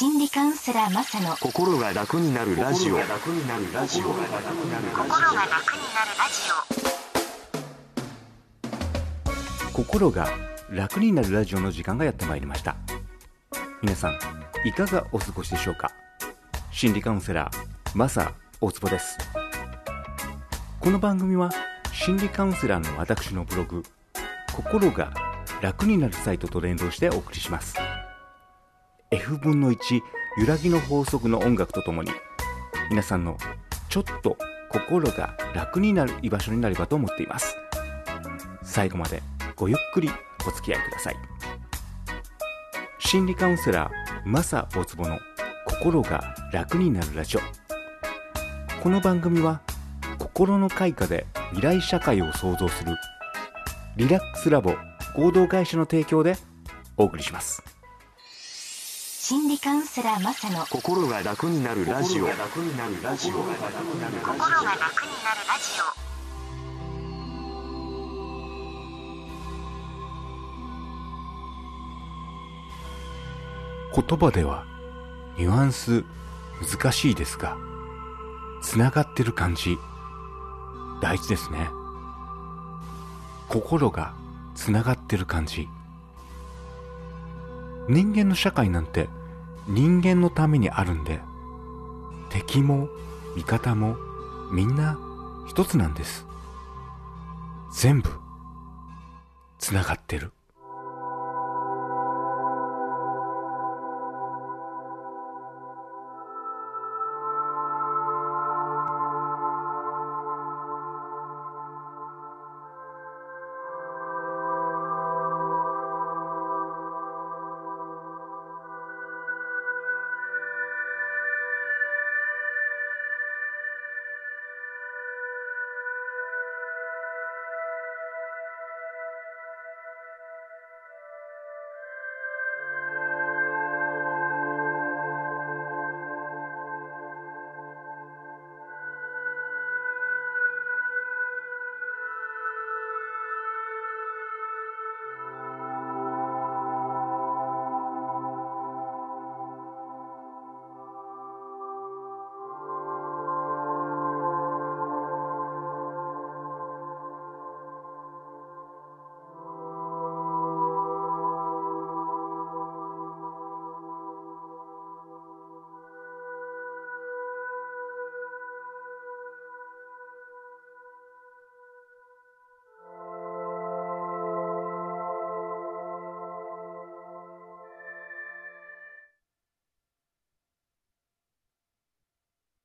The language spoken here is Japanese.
心理カウンセラーマサの心が楽になるラジオ。心が楽になるラジ心が楽になるラジオの時間がやってまいりました。皆さんいかがお過ごしでしょうか？心理カウンセラーマサ大坪です。この番組は心理カウンセラーの私のブログ心が楽になるサイトと連動してお送りします F 分の1揺らぎの法則の音楽とともに皆さんのちょっと心が楽になる居場所になればと思っています。最後までごゆっくりお付き合いください。心理カウンセラーマサ大坪の心が楽になるラジオ。この番組は心の開花で未来社会を創造するリラックスラボ合同会社の提供でお送りします。心理カウンセラーマサの心が楽になるラジオ。心が楽になるラジ言葉ではニュアンス難しいですがつながってる感じ大事ですね。心がつながってる感じ人間の社会なんて人間のためにあるんで敵も味方もみんな一つなんです。全部つながってる。